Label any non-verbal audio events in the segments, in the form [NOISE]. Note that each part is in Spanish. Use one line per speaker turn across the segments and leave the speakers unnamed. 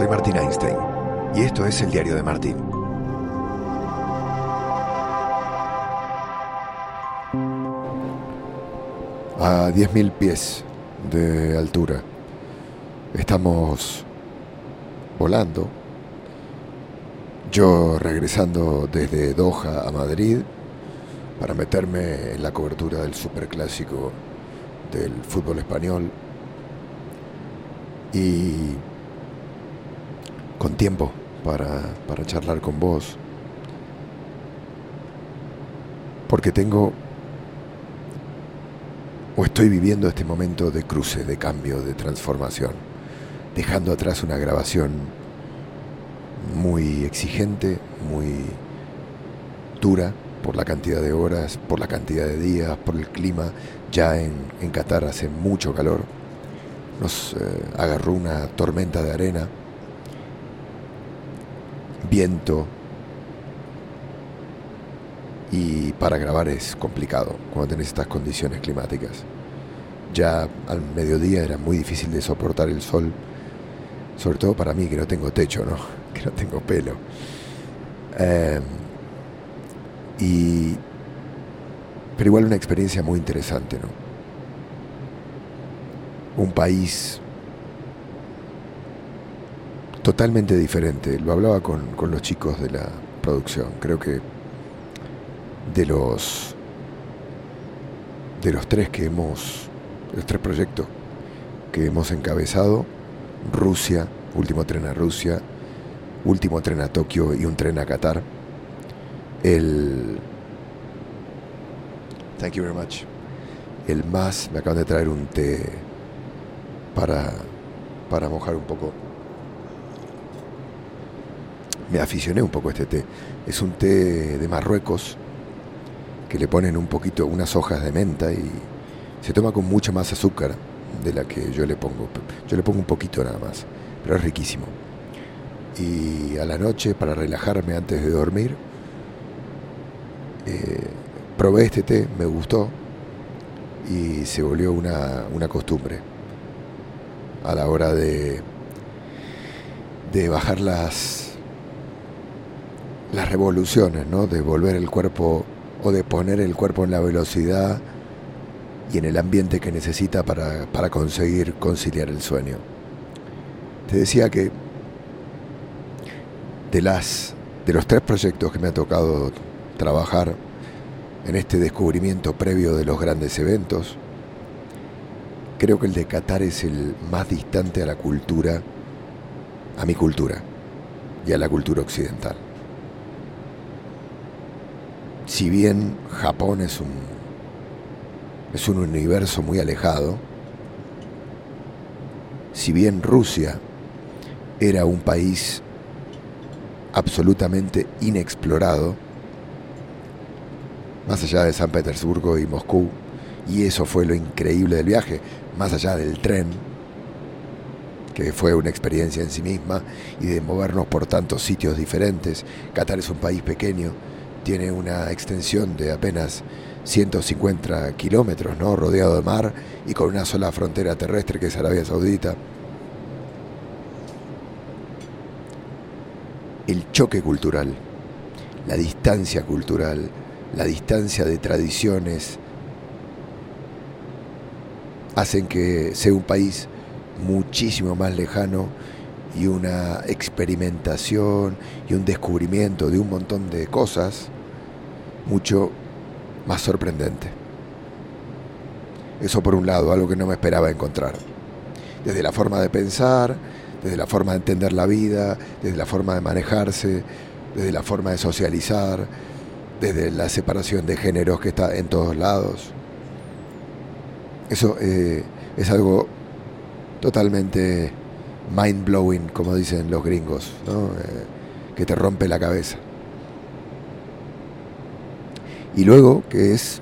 Soy Martín Einstein y esto es el diario de Martín.
A 10.000 pies de altura estamos volando. Yo regresando desde Doha a Madrid para meterme en la cobertura del superclásico del fútbol español y tiempo para, para charlar con vos. Porque tengo o estoy viviendo este momento de cruce, de cambio, de transformación, dejando atrás una grabación muy exigente, muy dura por la cantidad de horas, por la cantidad de días, por el clima. Ya en, en Qatar hace mucho calor. Nos eh, agarró una tormenta de arena, viento, y para grabar es complicado cuando tenés estas condiciones climáticas. Ya al mediodía era muy difícil de soportar el sol, sobre todo para mí que no tengo techo, ¿no? [LAUGHS] que no tengo pelo. Em, y, pero igual una experiencia muy interesante, ¿no? Un país totalmente diferente. Lo hablaba con, con los chicos de la producción. Creo que de los de los tres que hemos los tres proyectos que hemos encabezado Rusia último tren a Rusia último tren a Tokio y un tren a Qatar el thank you very much el más me acaban de traer un té para para mojar un poco me aficioné un poco a este té es un té de Marruecos que le ponen un poquito, unas hojas de menta y se toma con mucho más azúcar de la que yo le pongo. Yo le pongo un poquito nada más, pero es riquísimo. Y a la noche, para relajarme antes de dormir, eh, probé este té, me gustó y se volvió una, una costumbre a la hora de, de bajar las, las revoluciones, ¿no? de volver el cuerpo o de poner el cuerpo en la velocidad y en el ambiente que necesita para, para conseguir conciliar el sueño. Te decía que de, las, de los tres proyectos que me ha tocado trabajar en este descubrimiento previo de los grandes eventos, creo que el de Qatar es el más distante a la cultura, a mi cultura y a la cultura occidental si bien Japón es un, es un universo muy alejado, si bien Rusia era un país absolutamente inexplorado, más allá de San Petersburgo y Moscú, y eso fue lo increíble del viaje, más allá del tren, que fue una experiencia en sí misma, y de movernos por tantos sitios diferentes. Qatar es un país pequeño, tiene una extensión de apenas 150 kilómetros, ¿no? rodeado de mar y con una sola frontera terrestre que es Arabia Saudita. El choque cultural, la distancia cultural, la distancia de tradiciones, hacen que sea un país muchísimo más lejano y una experimentación y un descubrimiento de un montón de cosas mucho más sorprendente. Eso por un lado, algo que no me esperaba encontrar. Desde la forma de pensar, desde la forma de entender la vida, desde la forma de manejarse, desde la forma de socializar, desde la separación de géneros que está en todos lados. Eso eh, es algo totalmente mind blowing, como dicen los gringos, eh, que te rompe la cabeza. Y luego que es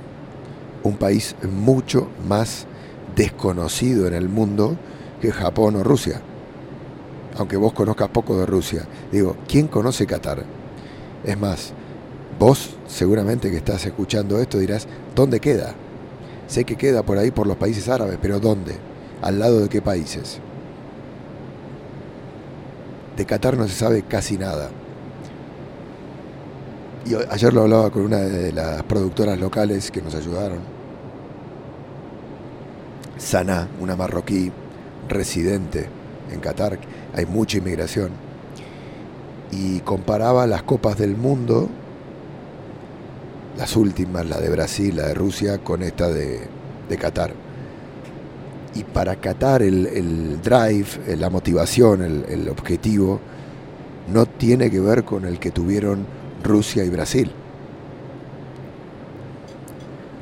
un país mucho más desconocido en el mundo que Japón o Rusia. Aunque vos conozcas poco de Rusia. Digo, ¿quién conoce Qatar? Es más, vos seguramente que estás escuchando esto dirás, ¿dónde queda? Sé que queda por ahí por los países árabes, pero ¿dónde? ¿Al lado de qué países? De Qatar no se sabe casi nada. Y ayer lo hablaba con una de las productoras locales que nos ayudaron. Sana, una marroquí residente en Qatar, hay mucha inmigración. Y comparaba las copas del mundo, las últimas, la de Brasil, la de Rusia, con esta de, de Qatar. Y para Qatar el, el drive, la motivación, el, el objetivo, no tiene que ver con el que tuvieron Rusia y Brasil.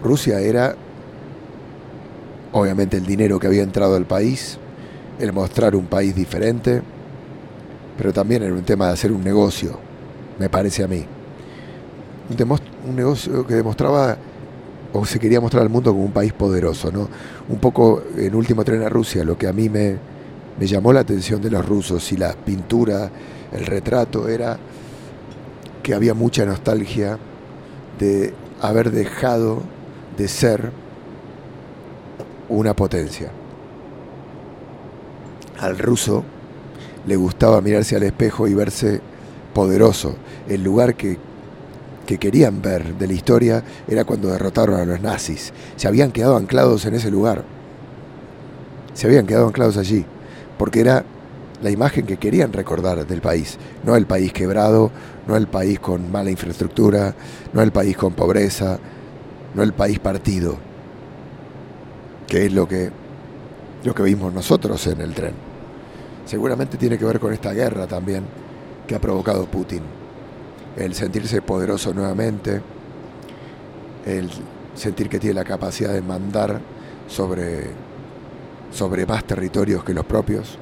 Rusia era, obviamente, el dinero que había entrado al país, el mostrar un país diferente, pero también era un tema de hacer un negocio, me parece a mí. Un, un negocio que demostraba o se quería mostrar al mundo como un país poderoso, ¿no? Un poco en último tren a Rusia, lo que a mí me, me llamó la atención de los rusos y la pintura, el retrato, era que había mucha nostalgia de haber dejado de ser una potencia. Al ruso le gustaba mirarse al espejo y verse poderoso. El lugar que, que querían ver de la historia era cuando derrotaron a los nazis. Se habían quedado anclados en ese lugar. Se habían quedado anclados allí. Porque era la imagen que querían recordar del país. No el país quebrado, no el país con mala infraestructura, no el país con pobreza, no el país partido, que es lo que, lo que vimos nosotros en el tren. Seguramente tiene que ver con esta guerra también que ha provocado Putin. El sentirse poderoso nuevamente, el sentir que tiene la capacidad de mandar sobre, sobre más territorios que los propios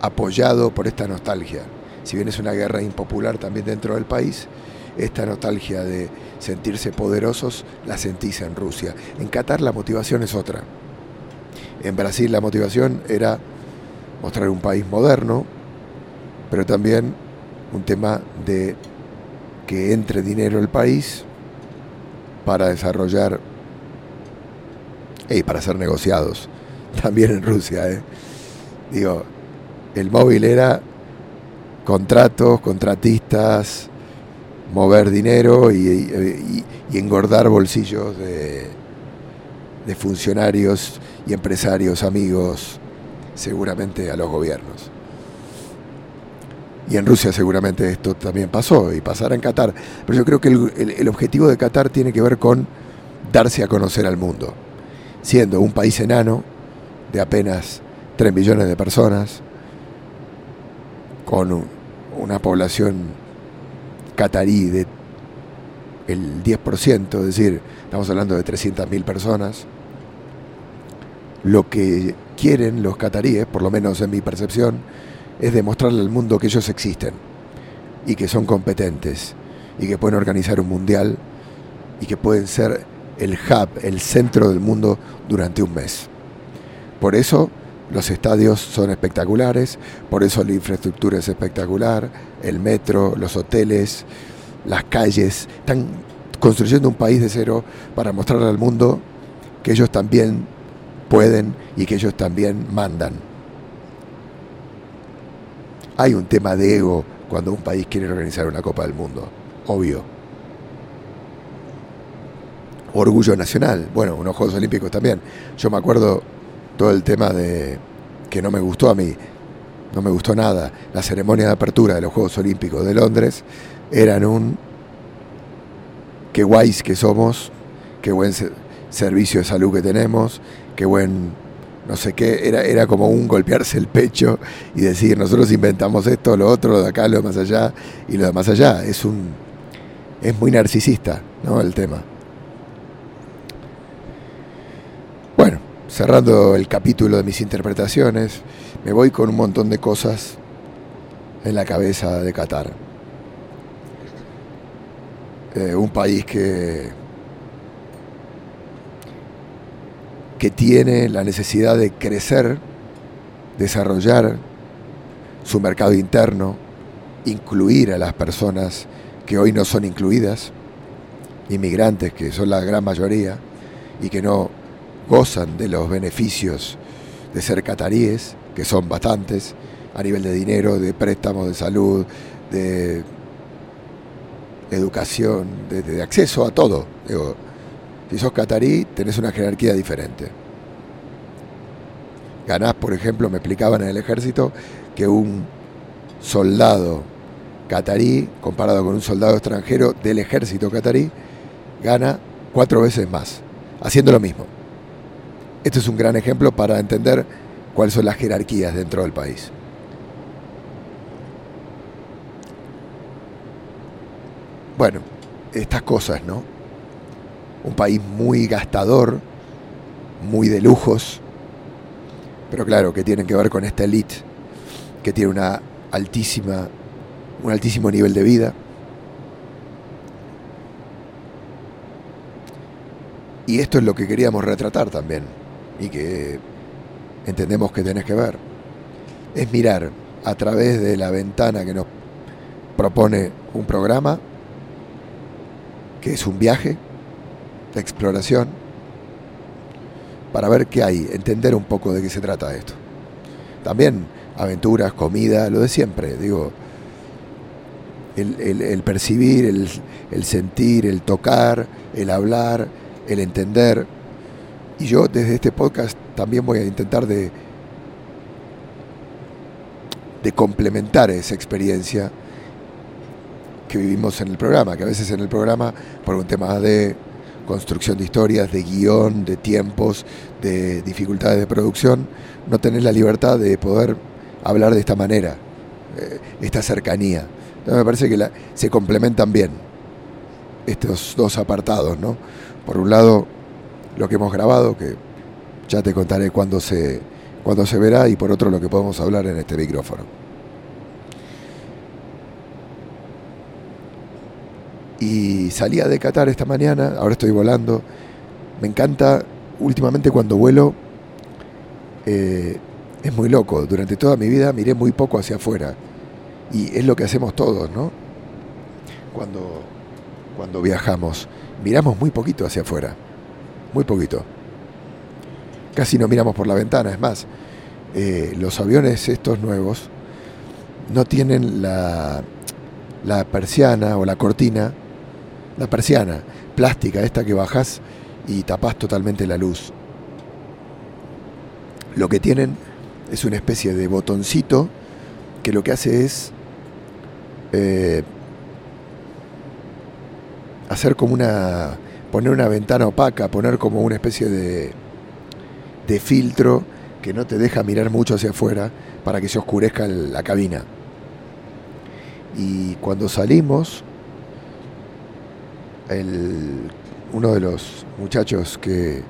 apoyado por esta nostalgia. Si bien es una guerra impopular también dentro del país, esta nostalgia de sentirse poderosos la sentís en Rusia. En Qatar la motivación es otra. En Brasil la motivación era mostrar un país moderno, pero también un tema de que entre dinero el país para desarrollar y para ser negociados. [LAUGHS] También en Rusia, ¿eh? Digo, el móvil era contratos, contratistas, mover dinero y, engordar bolsillos de, de, funcionarios y empresarios amigos seguramente a los gobiernos. Y en Rusia seguramente esto también pasó y pasará en Qatar. Pero yo creo que el, objetivo de Qatar tiene que ver con darse a conocer al mundo. Siendo un país enano de apenas 3 millones de personas, con una población catarí de el 10%, es decir, estamos hablando de 300.000 personas, lo que quieren los cataríes, por lo menos en mi percepción, es demostrarle al mundo que ellos existen y que son competentes y que pueden organizar un mundial y que pueden ser el hub, el centro del mundo durante un mes. Por eso los estadios son espectaculares, por eso la infraestructura es espectacular, el metro, los hoteles, las calles. Están construyendo un país de cero para mostrarle al mundo que ellos también pueden y que ellos también mandan. Hay un tema de ego cuando un país quiere organizar una Copa del Mundo, obvio. Orgullo nacional, bueno, unos Juegos Olímpicos también. Yo me acuerdo todo el tema de que no me gustó a mí, no me gustó nada. La ceremonia de apertura de los Juegos Olímpicos de Londres eran un qué guays que somos, qué buen servicio de salud que tenemos, qué buen no sé qué, era, era como un golpearse el pecho y decir, nosotros inventamos esto, lo otro, lo de acá, lo de más allá y lo de más allá. Es un es muy narcisista, ¿no? el tema. cerrando el capítulo de mis interpretaciones, me voy con un montón de cosas en la cabeza de Qatar. Eh, un país que, que tiene la necesidad de crecer, desarrollar su mercado interno, incluir a las personas que hoy no son incluidas, inmigrantes que son la gran mayoría y que no gozan de los beneficios de ser cataríes, que son bastantes, a nivel de dinero, de préstamos, de salud, de educación, de, acceso a todo. Si sos catarí, tenés una jerarquía diferente. Ganás, por ejemplo, me explicaban en el ejército que un soldado catarí, comparado con un soldado extranjero del ejército catarí, gana cuatro veces más, haciendo lo mismo. Este es un gran ejemplo para entender cuáles son las jerarquías dentro del país. Bueno, estas cosas, ¿no? Un país muy gastador, muy de lujos, pero claro, que tienen que ver con esta elite que tiene una altísima, un altísimo nivel de vida. Y esto es lo que queríamos retratar también y que entendemos que tenés que ver. Es mirar a través de la ventana que nos propone un programa que es un viaje de exploración para ver qué hay, entender un poco de qué se trata esto. También aventuras, comida, lo de siempre, digo, el, percibir, el, el, sentir, el tocar, el hablar, el entender. Y yo desde este podcast también voy a intentar de, de complementar esa experiencia que vivimos en el programa, que a veces en el programa, por un tema de construcción de historias, de guion, de tiempos, de dificultades de producción, no tenés la libertad de poder hablar de esta manera, eh, esta cercanía. Entonces me parece que se complementan bien estos dos apartados, ¿no? Por un lado, lo que hemos grabado, que ya te contaré cuándo se, cuándo se verá, y por otro, lo que podemos hablar en este micrófono. Y salía de Qatar esta mañana, ahora estoy volando. Me encanta, últimamente cuando vuelo, eh, es muy loco. Durante toda mi vida miré muy poco hacia afuera. Y es lo que hacemos todos, ¿no? Cuando, cuando viajamos, miramos muy poquito hacia afuera. Muy poquito. Casi no miramos por la ventana. Es más, eh, los aviones estos nuevos no tienen la, la persiana o la cortina la persiana plástica, esta que bajás y tapás totalmente la luz. Lo que tienen es una especie de botoncito que lo que hace es eh, hacer como una. poner una ventana opaca, poner como una especie de, de filtro que no te deja mirar mucho hacia afuera para que se oscurezca la cabina. Y cuando salimos, uno de los muchachos que,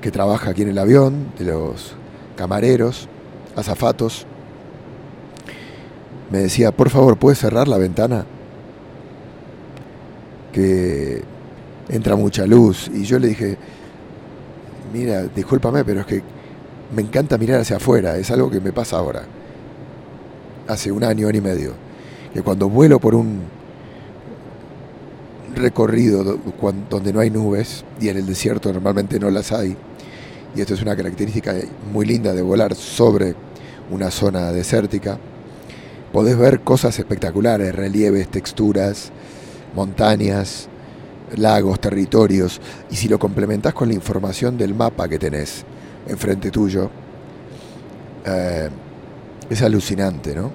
que trabaja aquí en el avión, de los camareros, azafatos, me decía, por favor, ¿puedes cerrar la ventana? Que entra mucha luz. Y yo le dije, mira, discúlpame, pero es que me encanta mirar hacia afuera, es algo que me pasa ahora. Hace un año, año y medio. Que cuando vuelo por un, recorrido donde no hay nubes y en el desierto normalmente no las hay. Y esto es una característica muy linda de volar sobre una zona desértica. Podés ver cosas espectaculares, relieves, texturas, montañas, lagos, territorios. Y si lo complementás con la información del mapa que tenés enfrente tuyo, eh, es alucinante, ¿no?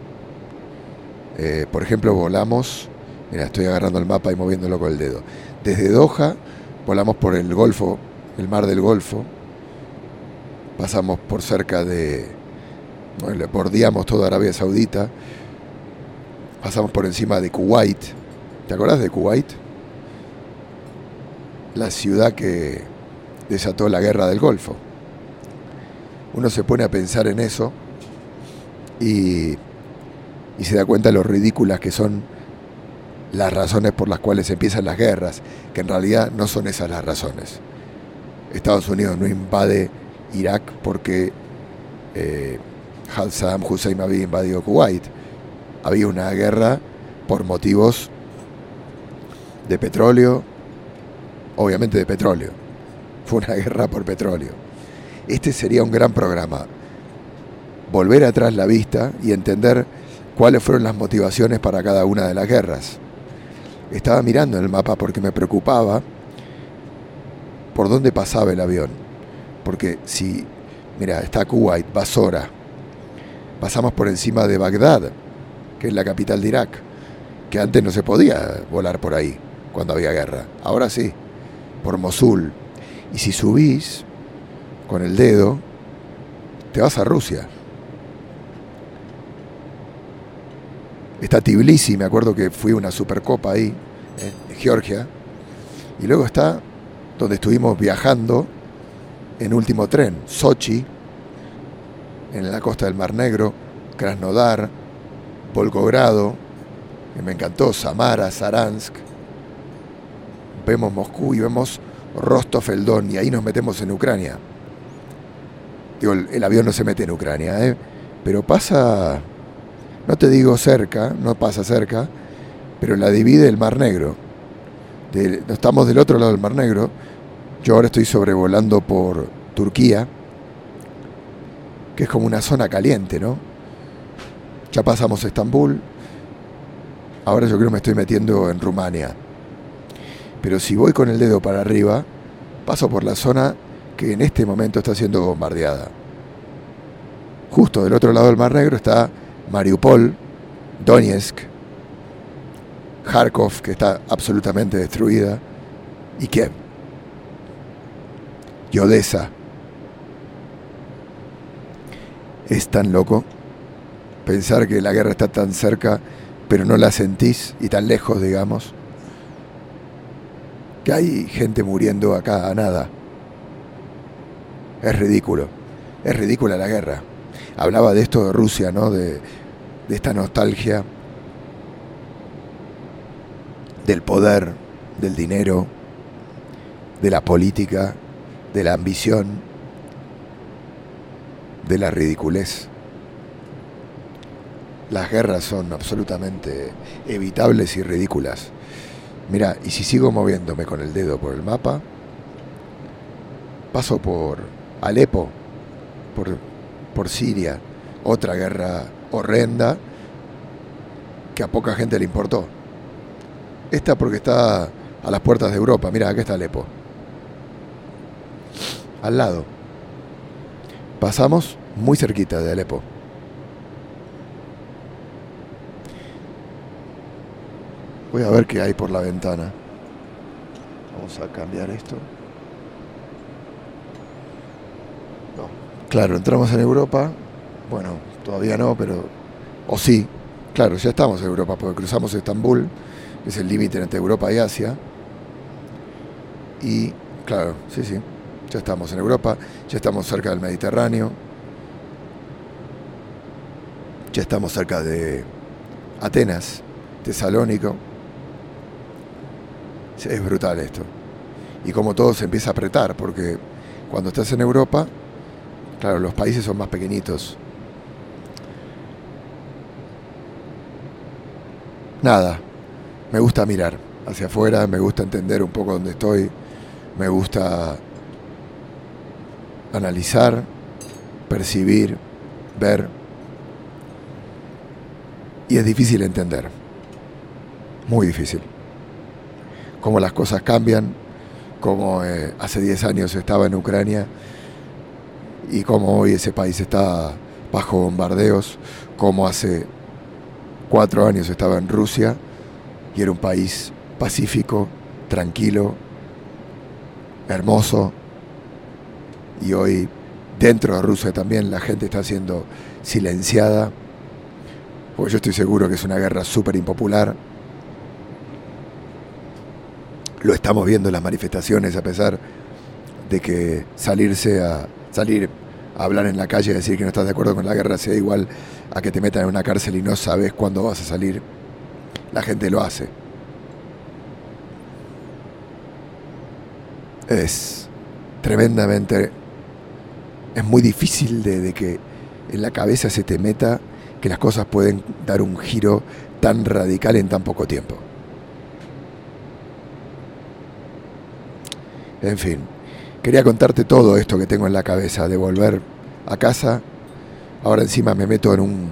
Eh, por ejemplo, volamos Mira, estoy agarrando el mapa y moviéndolo con el dedo. Desde Doha volamos por el Golfo, el mar del Golfo. Pasamos por cerca de. Bueno, bordeamos toda Arabia Saudita. Pasamos por encima de Kuwait. ¿Te acordás de Kuwait? La ciudad que desató la guerra del Golfo. Uno se pone a pensar en eso y, y se da cuenta de lo ridículas que son las razones por las cuales empiezan las guerras, que en realidad no son esas las razones. Estados Unidos no invade Irak porque eh, Saddam Hussein había invadido Kuwait. Había una guerra por motivos de petróleo, obviamente de petróleo. Fue una [LAUGHS] guerra por petróleo. Este sería un gran programa volver atrás la vista y entender cuáles fueron las motivaciones para cada una de las guerras. Estaba mirando en el mapa porque me preocupaba por dónde pasaba el avión. Porque si, mira, está Kuwait, Basora, pasamos por encima de Bagdad, que es la capital de Irak, que antes no se podía volar por ahí cuando había guerra. Ahora sí, por Mosul. Y si subís con el dedo, te vas a Rusia. Está Tbilisi, me acuerdo que fui una supercopa ahí, en Georgia. Y luego está donde estuvimos viajando en último tren, Sochi, en la costa del Mar Negro, Krasnodar, Volgogrado, que me encantó, Samara, Saransk. Vemos Moscú y vemos Rostov el Don y ahí nos metemos en Ucrania. Digo, el, el avión no se mete en Ucrania, ¿eh? pero pasa no te digo cerca, no pasa cerca, pero la divide el Mar Negro. estamos del otro lado del Mar Negro. Yo ahora estoy sobrevolando por Turquía, que es como una zona caliente, ¿no? Ya pasamos Estambul. Ahora yo creo que me estoy metiendo en Rumania. Pero si voy con el dedo para arriba, paso por la zona que en este momento está siendo bombardeada. Justo del otro lado del Mar Negro está Mariupol, Donetsk, Kharkov, que está absolutamente destruida, y Kiev, y. Es tan loco pensar que la guerra está tan cerca, pero no la sentís y tan lejos, digamos, que hay gente muriendo acá a nada. Es ridículo, es ridícula la guerra hablaba de esto de Rusia, ¿no? De, esta nostalgia del poder, del dinero, de la política, de la ambición, de la ridiculez. Las guerras son absolutamente evitables y ridículas. Mira, y si sigo moviéndome con el dedo por el mapa, paso por Alepo, por por Siria, otra guerra horrenda que a poca gente le importó. Esta porque está a las puertas de Europa. Mira, aquí está Alepo. Al lado. Pasamos muy cerquita de Alepo. Voy a ver qué hay por la ventana. Vamos a cambiar esto. Claro, entramos en Europa, bueno, todavía no, pero, o sí, claro, ya estamos en Europa, porque cruzamos Estambul, que es el límite entre Europa y Asia, y claro, sí, sí, ya estamos en Europa, ya estamos cerca del Mediterráneo, ya estamos cerca de Atenas, Tesalónico, es brutal esto. Y como todo se empieza a apretar, porque cuando estás en Europa, Claro, los países son más pequeñitos. Nada, me gusta mirar hacia afuera, me gusta entender un poco dónde estoy, me gusta analizar, percibir, ver. Y es difícil entender, muy difícil. Cómo las cosas cambian, como eh, hace 10 años estaba en Ucrania y cómo hoy ese país está bajo bombardeos, como hace cuatro años estaba en Rusia y era un país pacífico, tranquilo, hermoso, y hoy dentro de Rusia también la gente está siendo silenciada, pues yo estoy seguro que es una guerra súper impopular. Lo estamos viendo en las manifestaciones a pesar de que salirse a salir a hablar en la calle y decir que no estás de acuerdo con la guerra sea igual a que te metan en una cárcel y no sabes cuándo vas a salir. La gente lo hace. Es tremendamente... Es muy difícil de, que en la cabeza se te meta que las cosas pueden dar un giro tan radical en tan poco tiempo. En fin, Quería contarte todo esto que tengo en la cabeza, de volver a casa Ahora encima me meto en un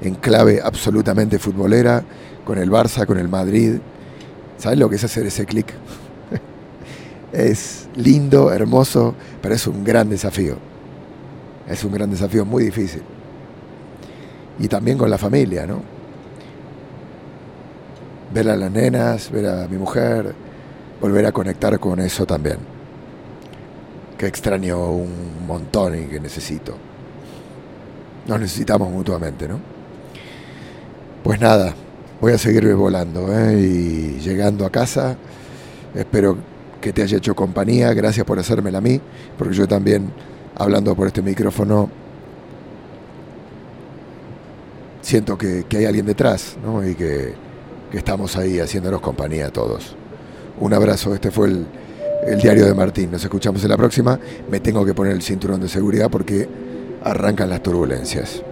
enclave absolutamente futbolera, con el Barça, con el Madrid. ¿Sabes lo que es hacer ese clic? [LAUGHS] es lindo, hermoso, pero es un gran desafío. Es un gran desafío muy difícil. Y también con la familia, ¿no? Ver a las nenas, ver a mi mujer, volver a conectar con eso también. Que extraño un montón y que necesito. Nos necesitamos mutuamente, ¿no? Pues nada, voy a seguir volando ¿eh? y llegando a casa. Espero que te haya hecho compañía. Gracias por hacérmela a mí, porque yo también, hablando por este micrófono, siento que, hay alguien detrás ¿no? y que, que estamos ahí haciéndonos compañía todos. Un abrazo, este fue el, el diario de Martín. Nos escuchamos en la próxima. Me tengo que poner el cinturón de seguridad porque arrancan las turbulencias.